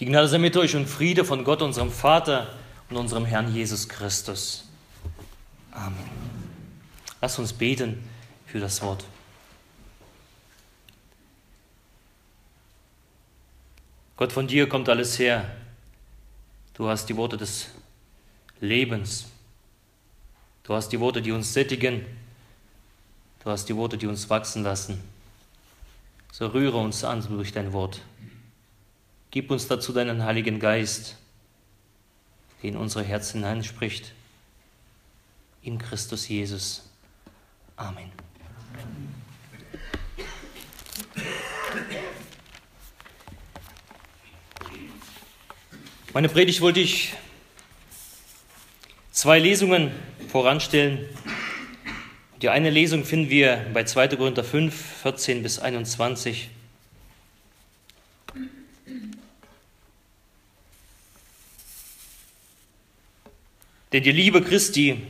Die Gnade sei mit euch und Friede von Gott, unserem Vater und unserem Herrn Jesus Christus. Amen. Lasst uns beten für das Wort. Gott, von dir kommt alles her. Du hast die Worte des Lebens. Du hast die Worte, die uns sättigen. Du hast die Worte, die uns wachsen lassen. So rühre uns an durch dein Wort. Gib uns dazu deinen Heiligen Geist, der in unsere Herzen hineinspricht. In Christus Jesus. Amen. Meine Predigt wollte ich zwei Lesungen voranstellen. Die eine Lesung finden wir bei 2. Korinther 5, 14 bis 21. Denn die Liebe Christi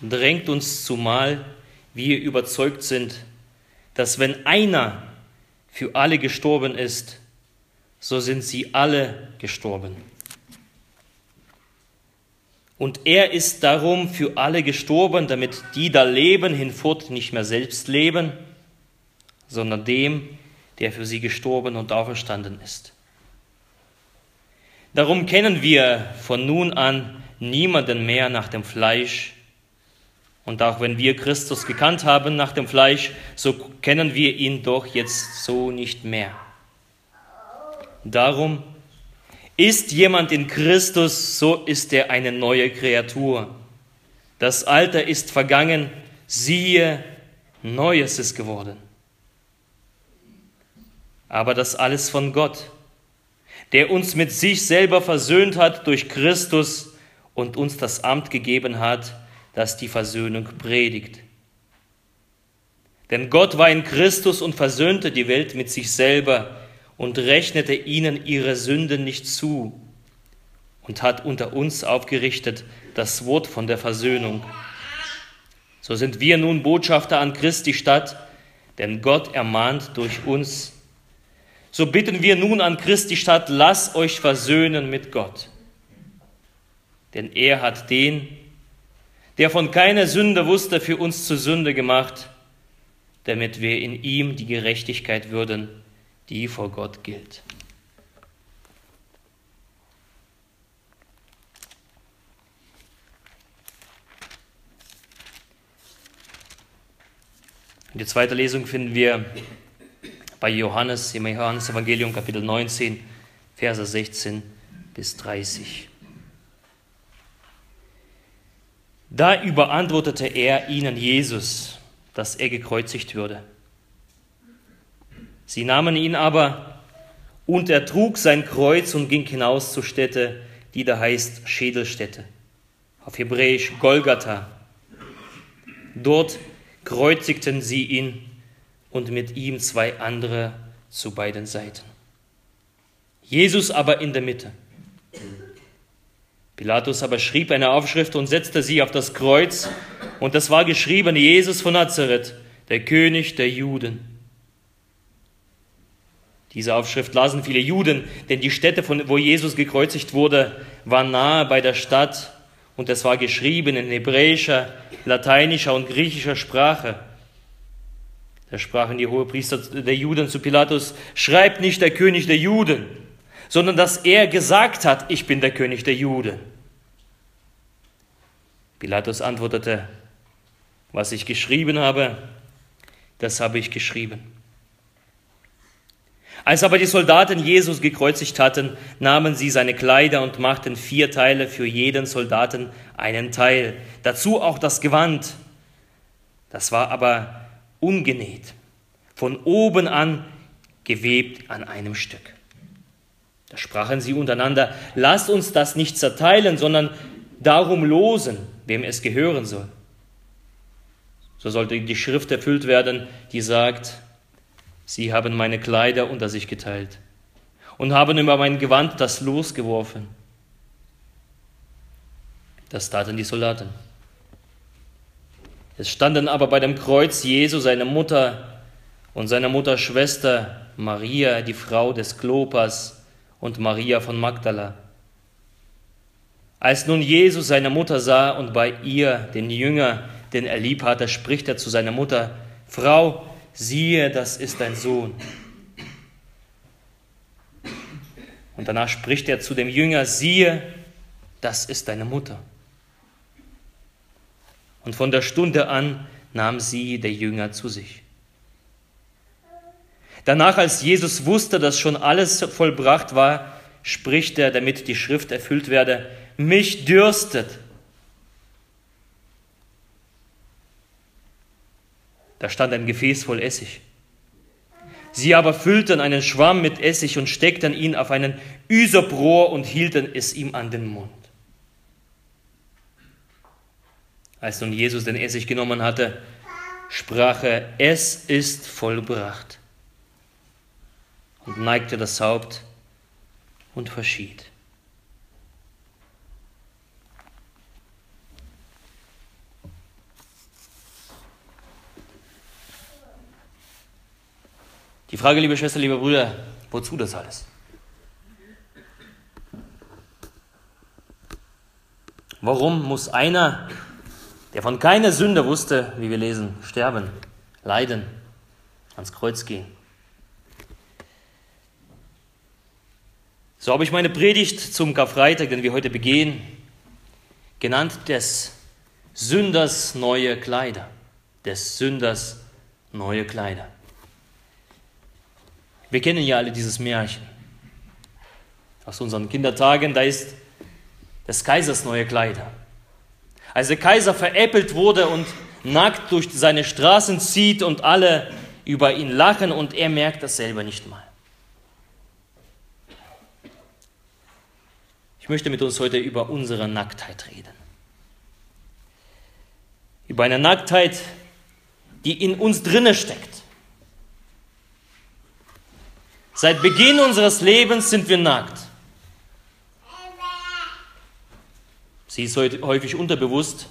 drängt uns zumal, wir überzeugt sind, dass wenn einer für alle gestorben ist, so sind sie alle gestorben. Und er ist darum für alle gestorben, damit die da leben, hinfort nicht mehr selbst leben, sondern dem, der für sie gestorben und auferstanden ist. Darum kennen wir von nun an niemanden mehr nach dem Fleisch. Und auch wenn wir Christus gekannt haben nach dem Fleisch, so kennen wir ihn doch jetzt so nicht mehr. Darum ist jemand in Christus, so ist er eine neue Kreatur. Das Alter ist vergangen, siehe, Neues ist geworden. Aber das alles von Gott, der uns mit sich selber versöhnt hat durch Christus und uns das Amt gegeben hat, das die Versöhnung predigt. Denn Gott war in Christus und versöhnte die Welt mit sich selber und rechnete ihnen ihre Sünden nicht zu und hat unter uns aufgerichtet das Wort von der Versöhnung. So sind wir nun Botschafter an Christi Stadt, denn Gott ermahnt durch uns. So bitten wir nun an Christi Stadt, lass euch versöhnen mit Gott denn er hat den, der von keiner Sünde wusste, für uns zur Sünde gemacht, damit wir in ihm die Gerechtigkeit würden, die vor Gott gilt. Die zweite Lesung finden wir bei Johannes, im Johannes Evangelium Kapitel 19, Verse 16 bis 30. Da überantwortete er ihnen Jesus, dass er gekreuzigt würde. Sie nahmen ihn aber, und er trug sein Kreuz und ging hinaus zur Stätte, die da heißt Schädelstätte, auf Hebräisch Golgatha. Dort kreuzigten sie ihn und mit ihm zwei andere zu beiden Seiten. Jesus aber in der Mitte. Pilatus aber schrieb eine Aufschrift und setzte sie auf das Kreuz, und das war geschrieben Jesus von Nazareth, der König der Juden. Diese Aufschrift lasen viele Juden, denn die Stätte, wo Jesus gekreuzigt wurde, war nahe bei der Stadt und es war geschrieben in hebräischer, lateinischer und griechischer Sprache. Da sprachen die Hohepriester der Juden zu Pilatus, schreibt nicht der König der Juden, sondern dass er gesagt hat, ich bin der König der Juden. Pilatus antwortete, was ich geschrieben habe, das habe ich geschrieben. Als aber die Soldaten Jesus gekreuzigt hatten, nahmen sie seine Kleider und machten vier Teile für jeden Soldaten einen Teil, dazu auch das Gewand. Das war aber ungenäht, von oben an gewebt an einem Stück. Da sprachen sie untereinander, lasst uns das nicht zerteilen, sondern darum losen, wem es gehören soll. So sollte die Schrift erfüllt werden, die sagt, sie haben meine Kleider unter sich geteilt und haben über mein Gewand das Los geworfen. Das taten die Soldaten. Es standen aber bei dem Kreuz Jesu seine Mutter und seine Mutter Schwester Maria, die Frau des Klopas, und Maria von Magdala. Als nun Jesus seine Mutter sah und bei ihr den Jünger, den er lieb hatte, spricht er zu seiner Mutter, Frau, siehe, das ist dein Sohn. Und danach spricht er zu dem Jünger, siehe, das ist deine Mutter. Und von der Stunde an nahm sie der Jünger zu sich. Danach, als Jesus wusste, dass schon alles vollbracht war, spricht er, damit die Schrift erfüllt werde, mich dürstet. Da stand ein Gefäß voll Essig. Sie aber füllten einen Schwamm mit Essig und steckten ihn auf einen Üsoprohr und hielten es ihm an den Mund. Als nun Jesus den Essig genommen hatte, sprach er, es ist vollbracht und neigte das Haupt und verschied. Die Frage, liebe Schwester, liebe Brüder, wozu das alles? Warum muss einer, der von keiner Sünde wusste, wie wir lesen, sterben, leiden, ans Kreuz gehen? So habe ich meine Predigt zum Karfreitag, den wir heute begehen, genannt des Sünders neue Kleider. Des Sünders neue Kleider. Wir kennen ja alle dieses Märchen aus unseren Kindertagen, da ist des Kaisers neue Kleider. Als der Kaiser veräppelt wurde und nackt durch seine Straßen zieht und alle über ihn lachen und er merkt das selber nicht mal. Ich möchte mit uns heute über unsere Nacktheit reden. Über eine Nacktheit, die in uns drinne steckt. Seit Beginn unseres Lebens sind wir nackt. Sie ist heute häufig unterbewusst.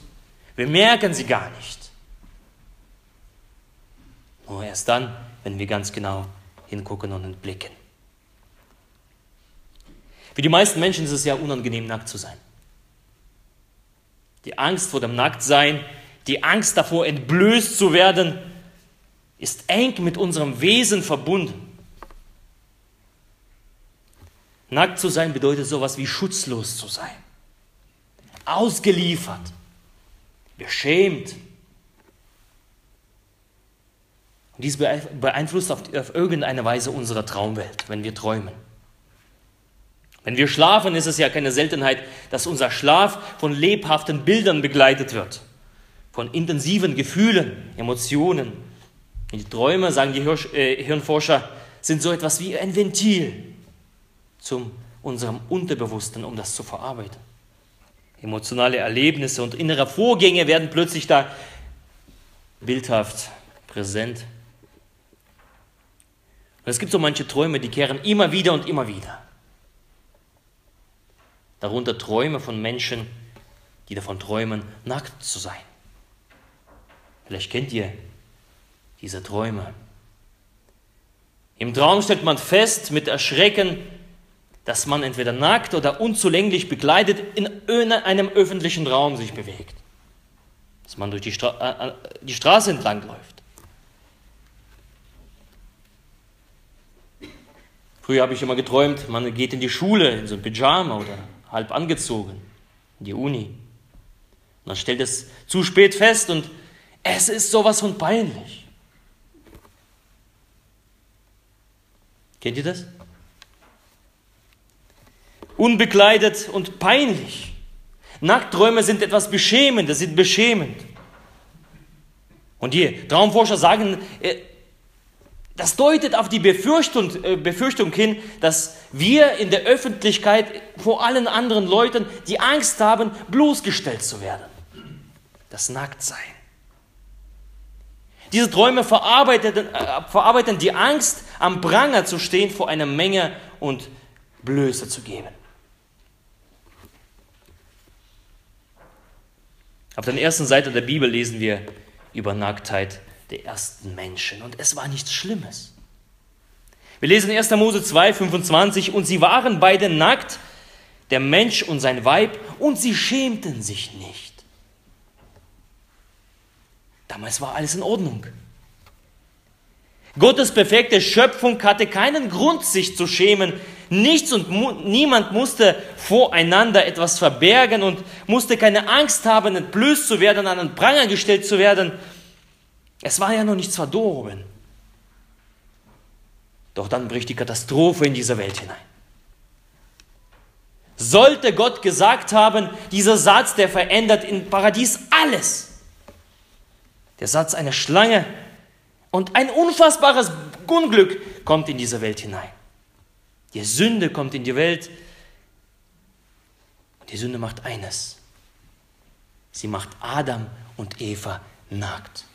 Wir merken sie gar nicht. Nur erst dann, wenn wir ganz genau hingucken und entblicken. Für die meisten Menschen ist es ja unangenehm, nackt zu sein. Die Angst vor dem Nacktsein, die Angst davor, entblößt zu werden, ist eng mit unserem Wesen verbunden. Nackt zu sein bedeutet sowas wie schutzlos zu sein, ausgeliefert, beschämt. Und dies beeinflusst auf, auf irgendeine Weise unsere Traumwelt, wenn wir träumen. Wenn wir schlafen, ist es ja keine Seltenheit, dass unser Schlaf von lebhaften Bildern begleitet wird, von intensiven Gefühlen, Emotionen. Die Träume, sagen die äh, Hirnforscher, sind so etwas wie ein Ventil zu unserem Unterbewussten, um das zu verarbeiten. Emotionale Erlebnisse und innere Vorgänge werden plötzlich da bildhaft präsent. Und es gibt so manche Träume, die kehren immer wieder und immer wieder darunter Träume von Menschen, die davon träumen, nackt zu sein. Vielleicht kennt ihr diese Träume. Im Traum stellt man fest mit Erschrecken, dass man entweder nackt oder unzulänglich bekleidet in einem öffentlichen Raum sich bewegt. Dass man durch die, Stra äh, die Straße entlang läuft. Früher habe ich immer geträumt, man geht in die Schule in so ein Pyjama oder halb angezogen, in die Uni. Und dann stellt es zu spät fest und es ist sowas von peinlich. Kennt ihr das? Unbekleidet und peinlich. Nacktträume sind etwas Beschämendes, sind beschämend. Und die Traumforscher sagen, äh, das deutet auf die Befürchtung, äh, Befürchtung hin, dass wir in der Öffentlichkeit vor allen anderen Leuten die Angst haben, bloßgestellt zu werden. Das Nacktsein. Diese Träume verarbeiten, äh, verarbeiten die Angst, am Pranger zu stehen vor einer Menge und Blöße zu geben. Auf der ersten Seite der Bibel lesen wir über Nacktheit der ersten Menschen. Und es war nichts Schlimmes. Wir lesen 1. Mose 2, 25, und sie waren beide nackt, der Mensch und sein Weib, und sie schämten sich nicht. Damals war alles in Ordnung. Gottes perfekte Schöpfung hatte keinen Grund, sich zu schämen. Nichts und mu niemand musste voreinander etwas verbergen und musste keine Angst haben, entblößt zu werden, an den Pranger gestellt zu werden. Es war ja noch nichts verdorben. Doch dann bricht die Katastrophe in diese Welt hinein. Sollte Gott gesagt haben, dieser Satz, der verändert im Paradies alles. Der Satz einer Schlange und ein unfassbares Unglück kommt in diese Welt hinein. Die Sünde kommt in die Welt. Und die Sünde macht eines. Sie macht Adam und Eva nackt.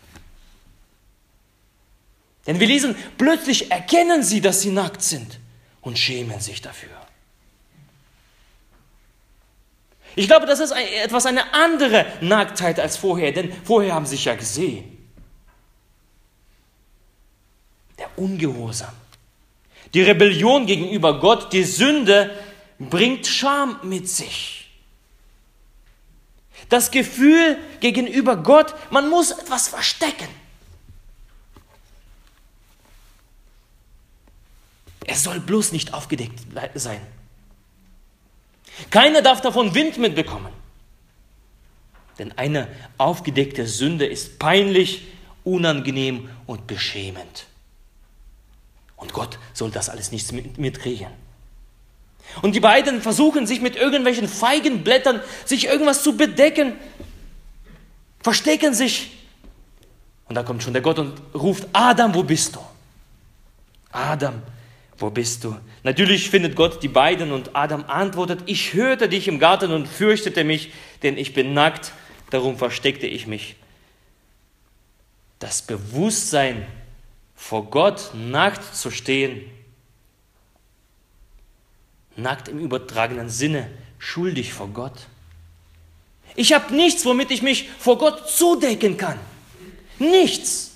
Denn wir lesen, plötzlich erkennen sie, dass sie nackt sind und schämen sich dafür. Ich glaube, das ist etwas eine andere Nacktheit als vorher, denn vorher haben sie sich ja gesehen. der Ungehorsam. Die Rebellion gegenüber Gott, die Sünde bringt Scham mit sich. Das Gefühl gegenüber Gott, man muss etwas verstecken. Er soll bloß nicht aufgedeckt sein. Keiner darf davon Wind mitbekommen. Denn eine aufgedeckte Sünde ist peinlich, unangenehm und beschämend. Und Gott soll das alles nicht mitkriegen. Und die beiden versuchen sich mit irgendwelchen Feigenblättern, sich irgendwas zu bedecken, verstecken sich. Und da kommt schon der Gott und ruft, Adam, wo bist du? Adam, wo bist du? Natürlich findet Gott die beiden und Adam antwortet, ich hörte dich im Garten und fürchtete mich, denn ich bin nackt, darum versteckte ich mich. Das Bewusstsein vor Gott nackt zu stehen, nackt im übertragenen Sinne, schuldig vor Gott. Ich habe nichts, womit ich mich vor Gott zudecken kann. Nichts.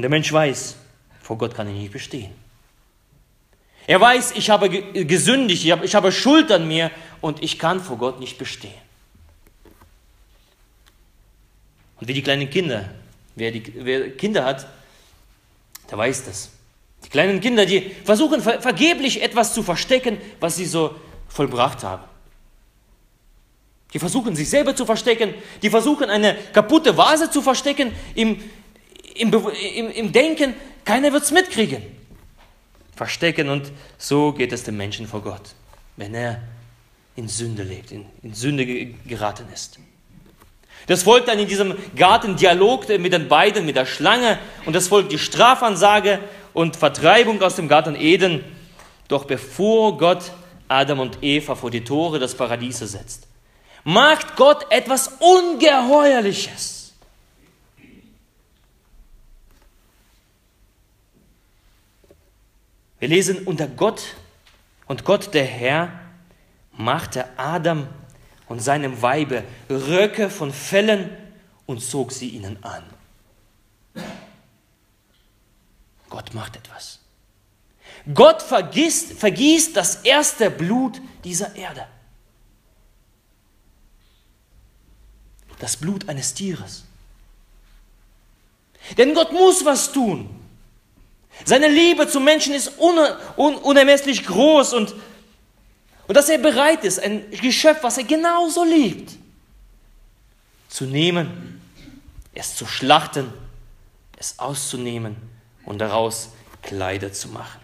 Und der Mensch weiß, vor Gott kann ich nicht bestehen. Er weiß, ich habe gesündigt, ich habe, ich habe Schuld an mir und ich kann vor Gott nicht bestehen. Und wie die kleinen Kinder, wer, die, wer Kinder hat, der weiß das. Die kleinen Kinder, die versuchen vergeblich etwas zu verstecken, was sie so vollbracht haben. Die versuchen sich selber zu verstecken, die versuchen eine kaputte Vase zu verstecken im, im, im, im Denken, keiner wird es mitkriegen. Verstecken und so geht es dem Menschen vor Gott, wenn er in Sünde lebt, in, in Sünde geraten ist. Das folgt dann in diesem Garten Dialog mit den beiden, mit der Schlange und das folgt die Strafansage und Vertreibung aus dem Garten Eden. Doch bevor Gott Adam und Eva vor die Tore des Paradieses setzt, macht Gott etwas Ungeheuerliches. Wir lesen unter Gott und Gott der Herr machte Adam und seinem Weibe Röcke von Fellen und zog sie ihnen an. Gott macht etwas. Gott vergisst, vergießt das erste Blut dieser Erde. Das Blut eines Tieres. Denn Gott muss was tun. Seine Liebe zum Menschen ist un un unermesslich groß und und dass er bereit ist, ein Geschöpf, was er genauso liebt, zu nehmen, es zu schlachten, es auszunehmen und daraus Kleider zu machen.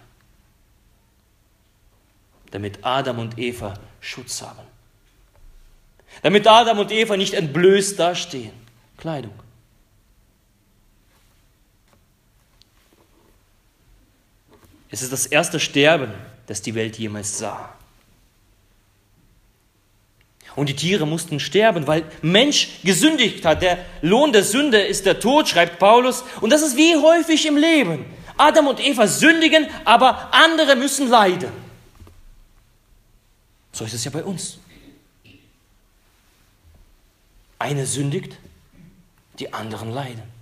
Damit Adam und Eva Schutz haben. Damit Adam und Eva nicht entblößt dastehen. Kleidung. Es ist das erste Sterben, das die Welt jemals sah. Und die Tiere mussten sterben, weil Mensch gesündigt hat. Der Lohn der Sünde ist der Tod, schreibt Paulus. Und das ist wie häufig im Leben. Adam und Eva sündigen, aber andere müssen leiden. So ist es ja bei uns. Eine sündigt, die anderen leiden.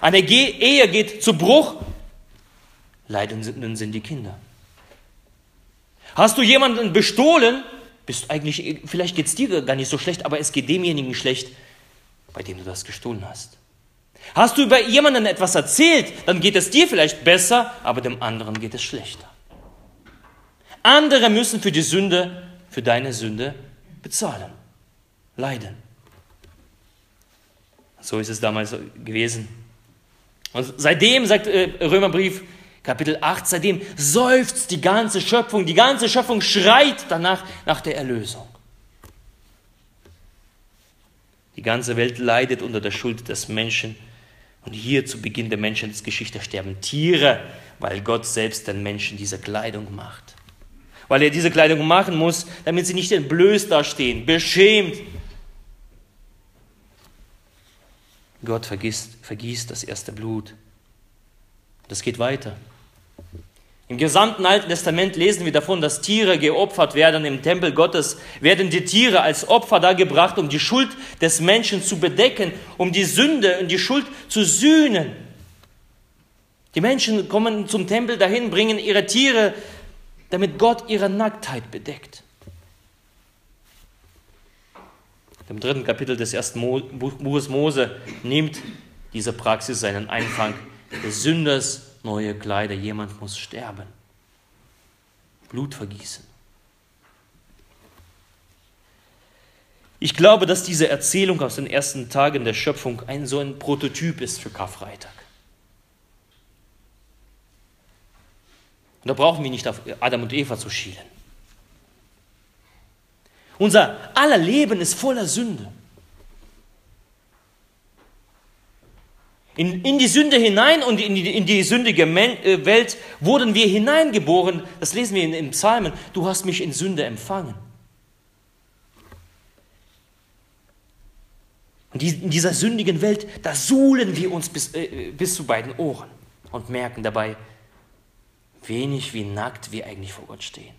Eine Ehe geht zu Bruch, leidenden sind die Kinder. Hast du jemanden bestohlen, bist eigentlich, vielleicht geht es dir gar nicht so schlecht, aber es geht demjenigen schlecht, bei dem du das gestohlen hast. Hast du über jemanden etwas erzählt, dann geht es dir vielleicht besser, aber dem anderen geht es schlechter. Andere müssen für die Sünde, für deine Sünde bezahlen, leiden. So ist es damals gewesen. Und seitdem, sagt äh, Römerbrief, Kapitel 8, seitdem seufzt die ganze Schöpfung, die ganze Schöpfung schreit danach nach der Erlösung. Die ganze Welt leidet unter der Schuld des Menschen. Und hier zu Beginn der Menschheitsgeschichte sterben Tiere, weil Gott selbst den Menschen diese Kleidung macht. Weil er diese Kleidung machen muss, damit sie nicht entblößt dastehen, beschämt. Gott vergisst, vergießt das erste Blut. Das geht weiter. Im gesamten Alten Testament lesen wir davon, dass Tiere geopfert werden im Tempel Gottes, werden die Tiere als Opfer dargebracht, um die Schuld des Menschen zu bedecken, um die Sünde und die Schuld zu sühnen. Die Menschen kommen zum Tempel dahin, bringen ihre Tiere, damit Gott ihre Nacktheit bedeckt. Im dritten Kapitel des ersten Buches Mose nimmt diese Praxis seinen Einfang des Sünders neue Kleider, jemand muss sterben. Blut vergießen. Ich glaube, dass diese Erzählung aus den ersten Tagen der Schöpfung ein so ein Prototyp ist für Karfreitag. Und da brauchen wir nicht auf Adam und Eva zu schielen. Unser aller Leben ist voller Sünde. In, in die Sünde hinein und in die, in die sündige äh, Welt wurden wir hineingeboren. Das lesen wir in, in Psalmen. Du hast mich in Sünde empfangen. Und in dieser sündigen Welt, da suhlen wir uns bis, äh, bis zu beiden Ohren und merken dabei, wenig wie nackt wir eigentlich vor Gott stehen.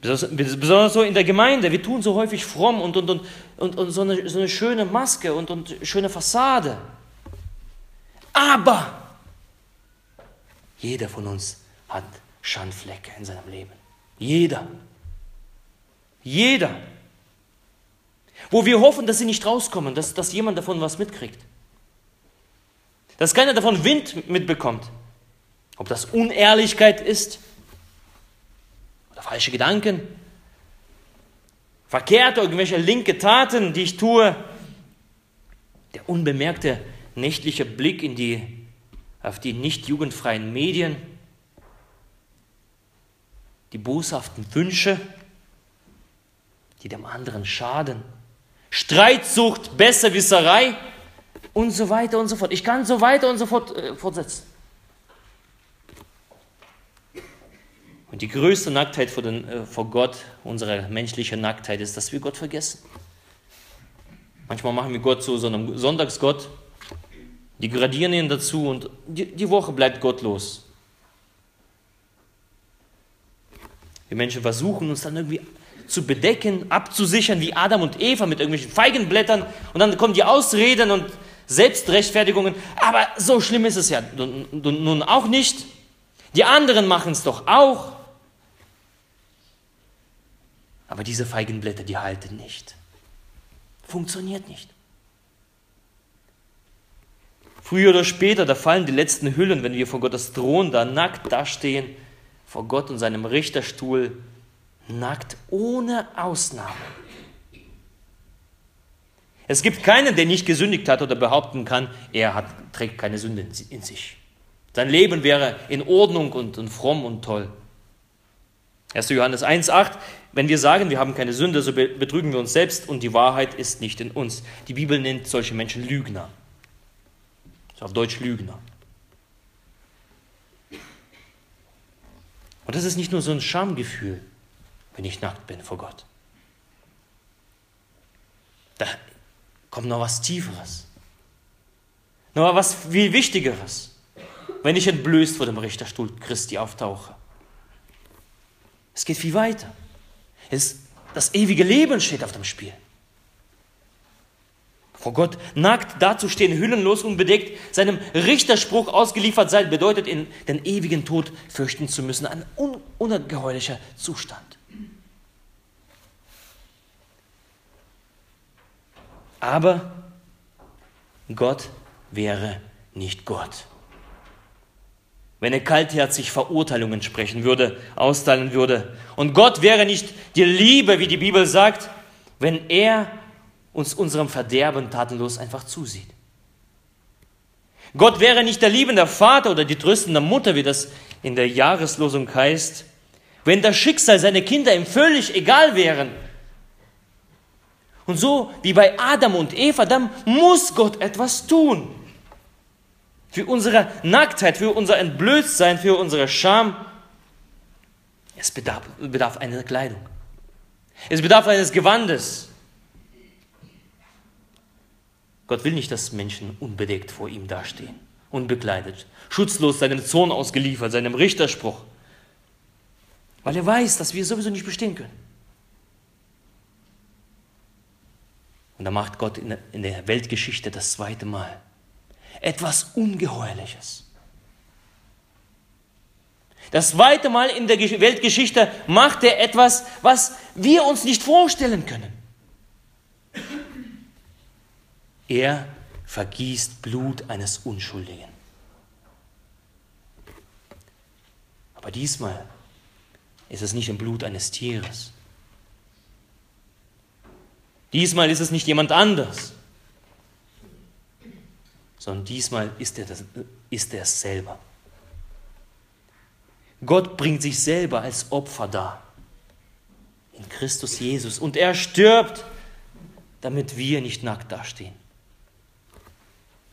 Besonders so in der Gemeinde. Wir tun so häufig fromm und, und, und, und, und so, eine, so eine schöne Maske und, und schöne Fassade. Aber jeder von uns hat Schandflecke in seinem Leben. Jeder. Jeder. Wo wir hoffen, dass sie nicht rauskommen, dass, dass jemand davon was mitkriegt. Dass keiner davon Wind mitbekommt. Ob das Unehrlichkeit ist, oder falsche Gedanken, verkehrte irgendwelche linke Taten, die ich tue. Der unbemerkte nächtliche Blick in die, auf die nicht jugendfreien Medien, die boshaften Wünsche, die dem anderen schaden, Streitsucht, Besserwisserei und so weiter und so fort. Ich kann so weiter und so fort äh, fortsetzen. Und die größte Nacktheit vor, den, äh, vor Gott, unsere menschliche Nacktheit, ist, dass wir Gott vergessen. Manchmal machen wir Gott zu so einem Sonntagsgott, die gradieren ihn dazu und die, die Woche bleibt gottlos. Wir Menschen versuchen uns dann irgendwie zu bedecken, abzusichern, wie Adam und Eva mit irgendwelchen Feigenblättern und dann kommen die Ausreden und Selbstrechtfertigungen. Aber so schlimm ist es ja nun auch nicht. Die anderen machen es doch auch. Aber diese Feigenblätter, die halten nicht. Funktioniert nicht. Früher oder später, da fallen die letzten Hüllen, wenn wir vor Gottes Thron da nackt dastehen, vor Gott und seinem Richterstuhl, nackt ohne Ausnahme. Es gibt keinen, der nicht gesündigt hat oder behaupten kann, er hat, trägt keine Sünde in sich. Sein Leben wäre in Ordnung und, und fromm und toll. 1. Johannes 1,8 wenn wir sagen, wir haben keine Sünde, so betrügen wir uns selbst und die Wahrheit ist nicht in uns. Die Bibel nennt solche Menschen Lügner. So auf Deutsch Lügner. Und das ist nicht nur so ein Schamgefühl, wenn ich nackt bin vor Gott. Da kommt noch was Tieferes. Noch was viel Wichtigeres, wenn ich entblößt vor dem Richterstuhl Christi auftauche. Es geht viel weiter. Es, das ewige Leben steht auf dem Spiel. Vor Gott nackt dazustehen, hüllenlos und bedeckt, seinem Richterspruch ausgeliefert sein, bedeutet in den ewigen Tod fürchten zu müssen. Ein un ungeheuerlicher Zustand. Aber Gott wäre nicht Gott. Wenn er kaltherzig Verurteilungen sprechen würde, austeilen würde. Und Gott wäre nicht die Liebe, wie die Bibel sagt, wenn er uns unserem Verderben tatenlos einfach zusieht. Gott wäre nicht der liebende Vater oder die tröstende Mutter, wie das in der Jahreslosung heißt, wenn das Schicksal seiner Kinder ihm völlig egal wären. Und so wie bei Adam und Eva, dann muss Gott etwas tun. Für unsere Nacktheit, für unser Entblößtsein, für unsere Scham. Es bedarf, bedarf einer Kleidung. Es bedarf eines Gewandes. Gott will nicht, dass Menschen unbedeckt vor ihm dastehen, unbekleidet, schutzlos seinem Zorn ausgeliefert, seinem Richterspruch, weil er weiß, dass wir sowieso nicht bestehen können. Und da macht Gott in der Weltgeschichte das zweite Mal etwas Ungeheuerliches. Das zweite Mal in der Weltgeschichte macht er etwas, was wir uns nicht vorstellen können. Er vergießt Blut eines Unschuldigen. Aber diesmal ist es nicht im Blut eines Tieres. Diesmal ist es nicht jemand anders, sondern diesmal ist er, das, ist er es selber. Gott bringt sich selber als Opfer dar in Christus Jesus und er stirbt, damit wir nicht nackt dastehen.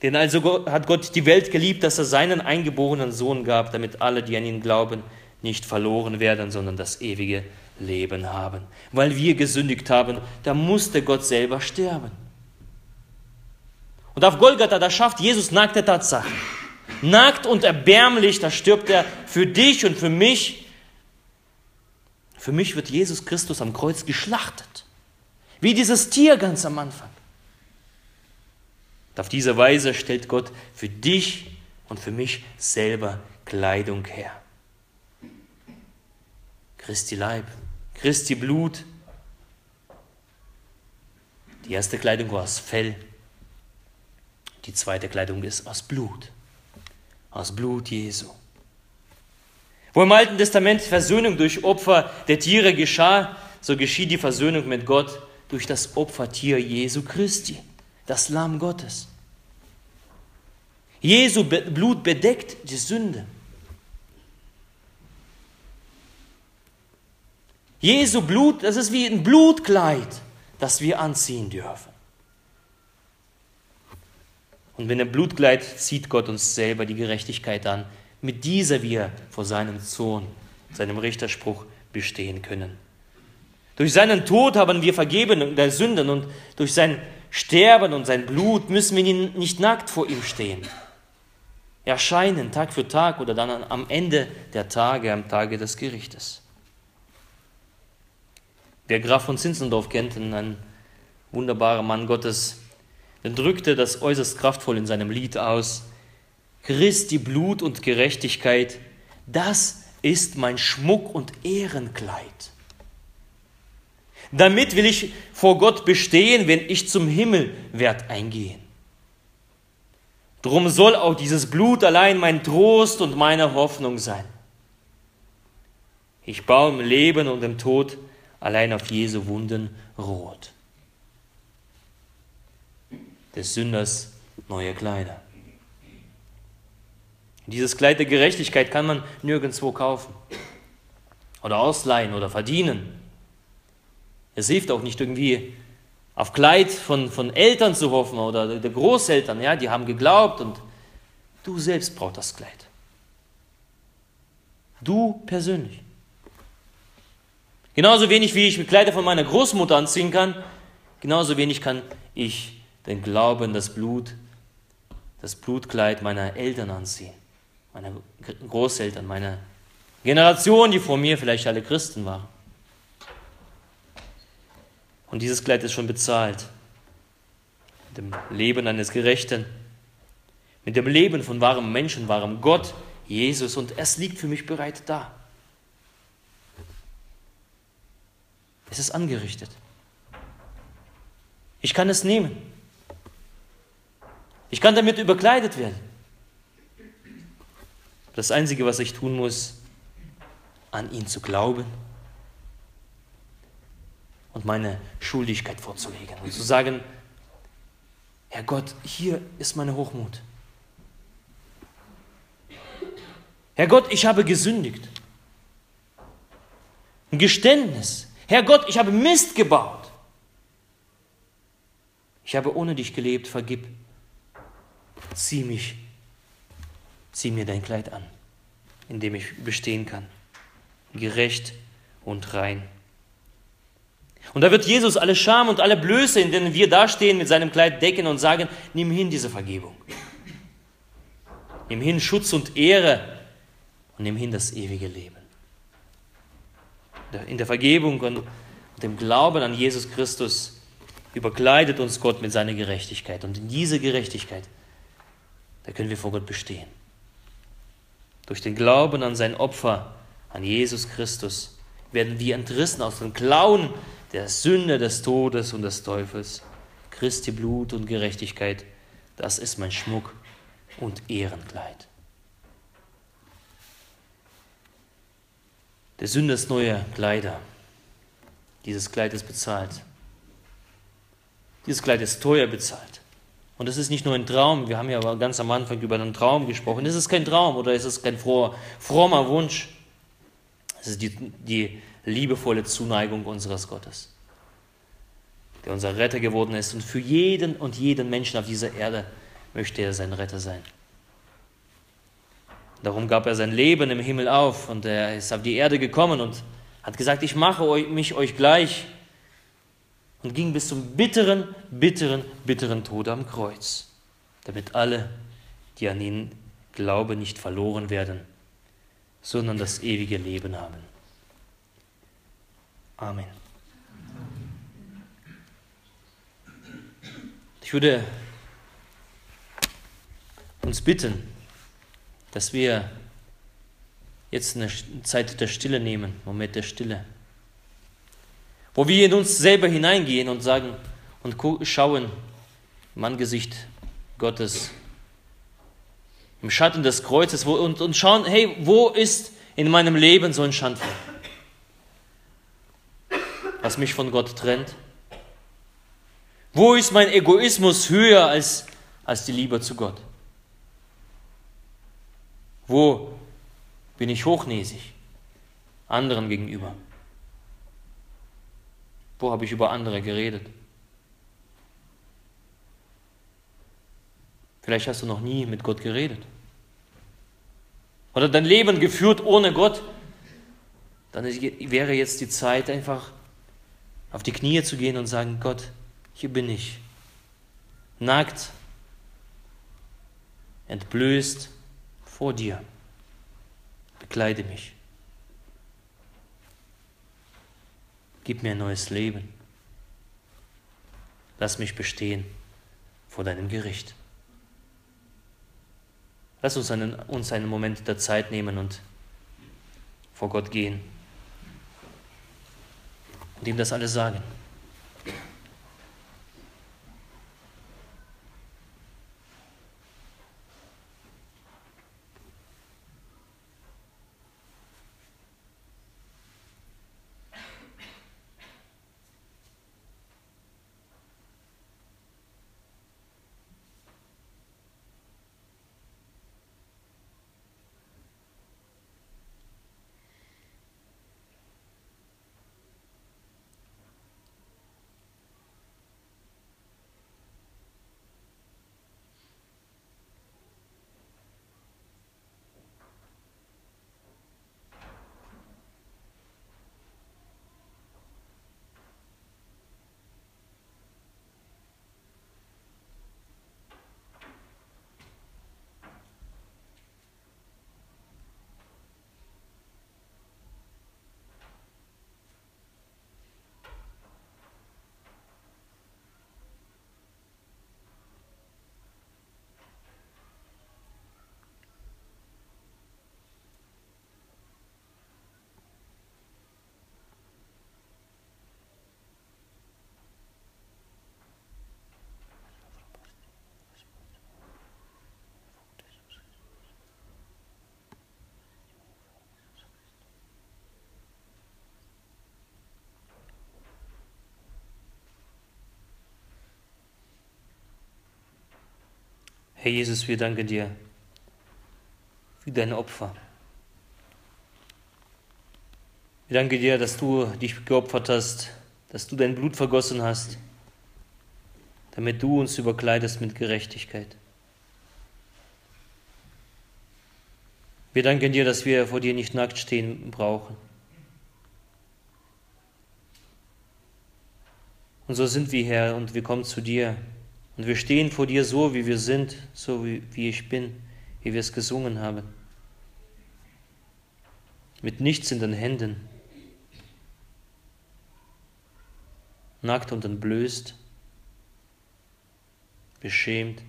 Denn also hat Gott die Welt geliebt, dass er seinen eingeborenen Sohn gab, damit alle, die an ihn glauben, nicht verloren werden, sondern das ewige Leben haben. Weil wir gesündigt haben, da musste Gott selber sterben. Und auf Golgatha, da schafft Jesus nackte Tatsachen. Nackt und erbärmlich, da stirbt er für dich und für mich. Für mich wird Jesus Christus am Kreuz geschlachtet. Wie dieses Tier ganz am Anfang. Und auf diese Weise stellt Gott für dich und für mich selber Kleidung her. Christi Leib, Christi Blut. Die erste Kleidung war aus Fell, die zweite Kleidung ist aus Blut, aus Blut Jesu. Wo im Alten Testament Versöhnung durch Opfer der Tiere geschah, so geschieht die Versöhnung mit Gott durch das Opfertier Jesu Christi das Lamm Gottes. Jesu Blut bedeckt die Sünde. Jesu Blut, das ist wie ein Blutkleid, das wir anziehen dürfen. Und wenn ein Blutkleid zieht Gott uns selber die Gerechtigkeit an, mit dieser wir vor seinem Sohn, seinem Richterspruch bestehen können. Durch seinen Tod haben wir Vergebung der Sünden und durch sein Sterben und sein Blut müssen wir nicht nackt vor ihm stehen. Erscheinen Tag für Tag oder dann am Ende der Tage, am Tage des Gerichtes. Wer Graf von Zinzendorf kennt, ein wunderbarer Mann Gottes, der drückte das äußerst kraftvoll in seinem Lied aus. Christi Blut und Gerechtigkeit, das ist mein Schmuck und Ehrenkleid. Damit will ich vor Gott bestehen, wenn ich zum Himmel werd eingehen. Drum soll auch dieses Blut allein mein Trost und meine Hoffnung sein. Ich baue im Leben und im Tod allein auf Jesu Wunden rot. Des Sünders neue Kleider. Dieses Kleid der Gerechtigkeit kann man nirgendwo kaufen oder ausleihen oder verdienen. Es hilft auch nicht irgendwie auf Kleid von, von Eltern zu hoffen oder der Großeltern, ja, die haben geglaubt und du selbst brauchst das Kleid. Du persönlich. Genauso wenig wie ich Kleider von meiner Großmutter anziehen kann, genauso wenig kann ich den Glauben, das Blut, das Blutkleid meiner Eltern anziehen, meiner Großeltern, meiner Generation, die vor mir vielleicht alle Christen waren. Und dieses Kleid ist schon bezahlt. mit dem Leben eines Gerechten, mit dem Leben von wahrem Menschen, wahrem Gott, Jesus, und es liegt für mich bereit da. Es ist angerichtet. Ich kann es nehmen. Ich kann damit überkleidet werden. Das Einzige, was ich tun muss, an ihn zu glauben und meine Schuldigkeit vorzulegen und zu sagen, Herr Gott, hier ist meine Hochmut. Herr Gott, ich habe gesündigt. Ein Geständnis. Herr Gott, ich habe Mist gebaut. Ich habe ohne dich gelebt, vergib. Zieh mich, zieh mir dein Kleid an, in dem ich bestehen kann. Gerecht und rein. Und da wird Jesus alle Scham und alle Blöße, in denen wir dastehen, mit seinem Kleid decken und sagen, nimm hin diese Vergebung. Nimm hin Schutz und Ehre und nimm hin das ewige Leben. In der Vergebung und dem Glauben an Jesus Christus überkleidet uns Gott mit seiner Gerechtigkeit. Und in diese Gerechtigkeit, da können wir vor Gott bestehen. Durch den Glauben an sein Opfer, an Jesus Christus, werden wir entrissen aus den Klauen der Sünde, des Todes und des Teufels. Christi Blut und Gerechtigkeit, das ist mein Schmuck und Ehrenkleid. Der Sünder ist neue Kleider. Dieses Kleid ist bezahlt. Dieses Kleid ist teuer bezahlt. Und es ist nicht nur ein Traum, wir haben ja ganz am Anfang über einen Traum gesprochen. Es ist kein Traum oder es ist kein froher, frommer Wunsch. Es ist die, die liebevolle Zuneigung unseres Gottes der unser Retter geworden ist. Und für jeden und jeden Menschen auf dieser Erde möchte er sein Retter sein. Darum gab er sein Leben im Himmel auf und er ist auf die Erde gekommen und hat gesagt, ich mache mich euch gleich und ging bis zum bitteren, bitteren, bitteren Tod am Kreuz, damit alle, die an ihn glauben, nicht verloren werden, sondern das ewige Leben haben. Amen. Ich würde uns bitten, dass wir jetzt eine Zeit der Stille nehmen, Moment der Stille, wo wir in uns selber hineingehen und sagen und schauen im Angesicht Gottes, im Schatten des Kreuzes und, und schauen, hey, wo ist in meinem Leben so ein Schandfleck, was mich von Gott trennt? Wo ist mein Egoismus höher als, als die Liebe zu Gott? Wo bin ich hochnäsig anderen gegenüber? Wo habe ich über andere geredet? Vielleicht hast du noch nie mit Gott geredet. Oder dein Leben geführt ohne Gott. Dann wäre jetzt die Zeit, einfach auf die Knie zu gehen und sagen, Gott, hier bin ich, nackt, entblößt vor dir. Bekleide mich. Gib mir ein neues Leben. Lass mich bestehen vor deinem Gericht. Lass uns einen, uns einen Moment der Zeit nehmen und vor Gott gehen und ihm das alles sagen. Herr Jesus, wir danken dir für dein Opfer. Wir danken dir, dass du dich geopfert hast, dass du dein Blut vergossen hast, damit du uns überkleidest mit Gerechtigkeit. Wir danken dir, dass wir vor dir nicht nackt stehen brauchen. Und so sind wir, Herr, und wir kommen zu dir. Und wir stehen vor dir so, wie wir sind, so wie, wie ich bin, wie wir es gesungen haben. Mit nichts in den Händen. Nackt und entblößt. Beschämt.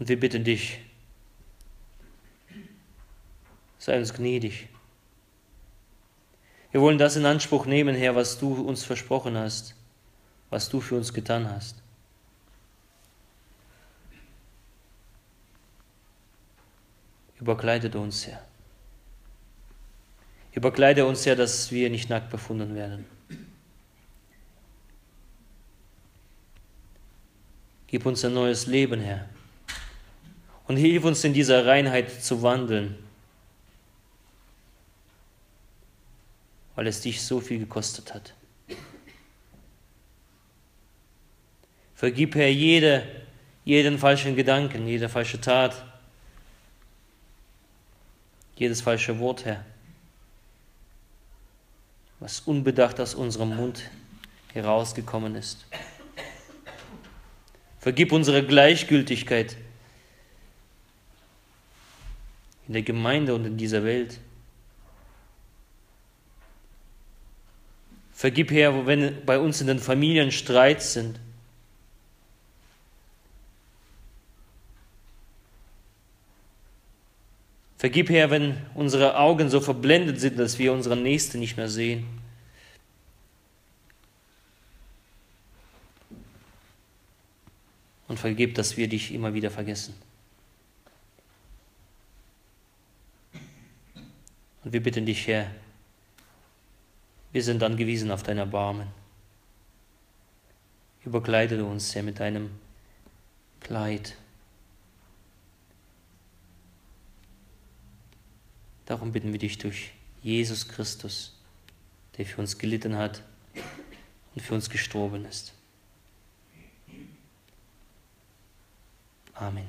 Und wir bitten dich, sei uns gnädig. Wir wollen das in Anspruch nehmen, Herr, was du uns versprochen hast, was du für uns getan hast. Überkleidet uns, Herr. Überkleide uns, Herr, dass wir nicht nackt befunden werden. Gib uns ein neues Leben, Herr. Und hilf uns in dieser Reinheit zu wandeln. Weil es dich so viel gekostet hat. Vergib, Herr, jede, jeden falschen Gedanken, jede falsche Tat, jedes falsche Wort, Herr, was unbedacht aus unserem Mund herausgekommen ist. Vergib unsere Gleichgültigkeit in der Gemeinde und in dieser Welt. Vergib, Herr, wenn bei uns in den Familien Streits sind. Vergib, Herr, wenn unsere Augen so verblendet sind, dass wir unseren Nächsten nicht mehr sehen. Und vergib, dass wir dich immer wieder vergessen. Und wir bitten dich, Herr, wir sind angewiesen auf dein Erbarmen. Überkleide uns, Herr, mit deinem Kleid. Darum bitten wir dich durch Jesus Christus, der für uns gelitten hat und für uns gestorben ist. Amen.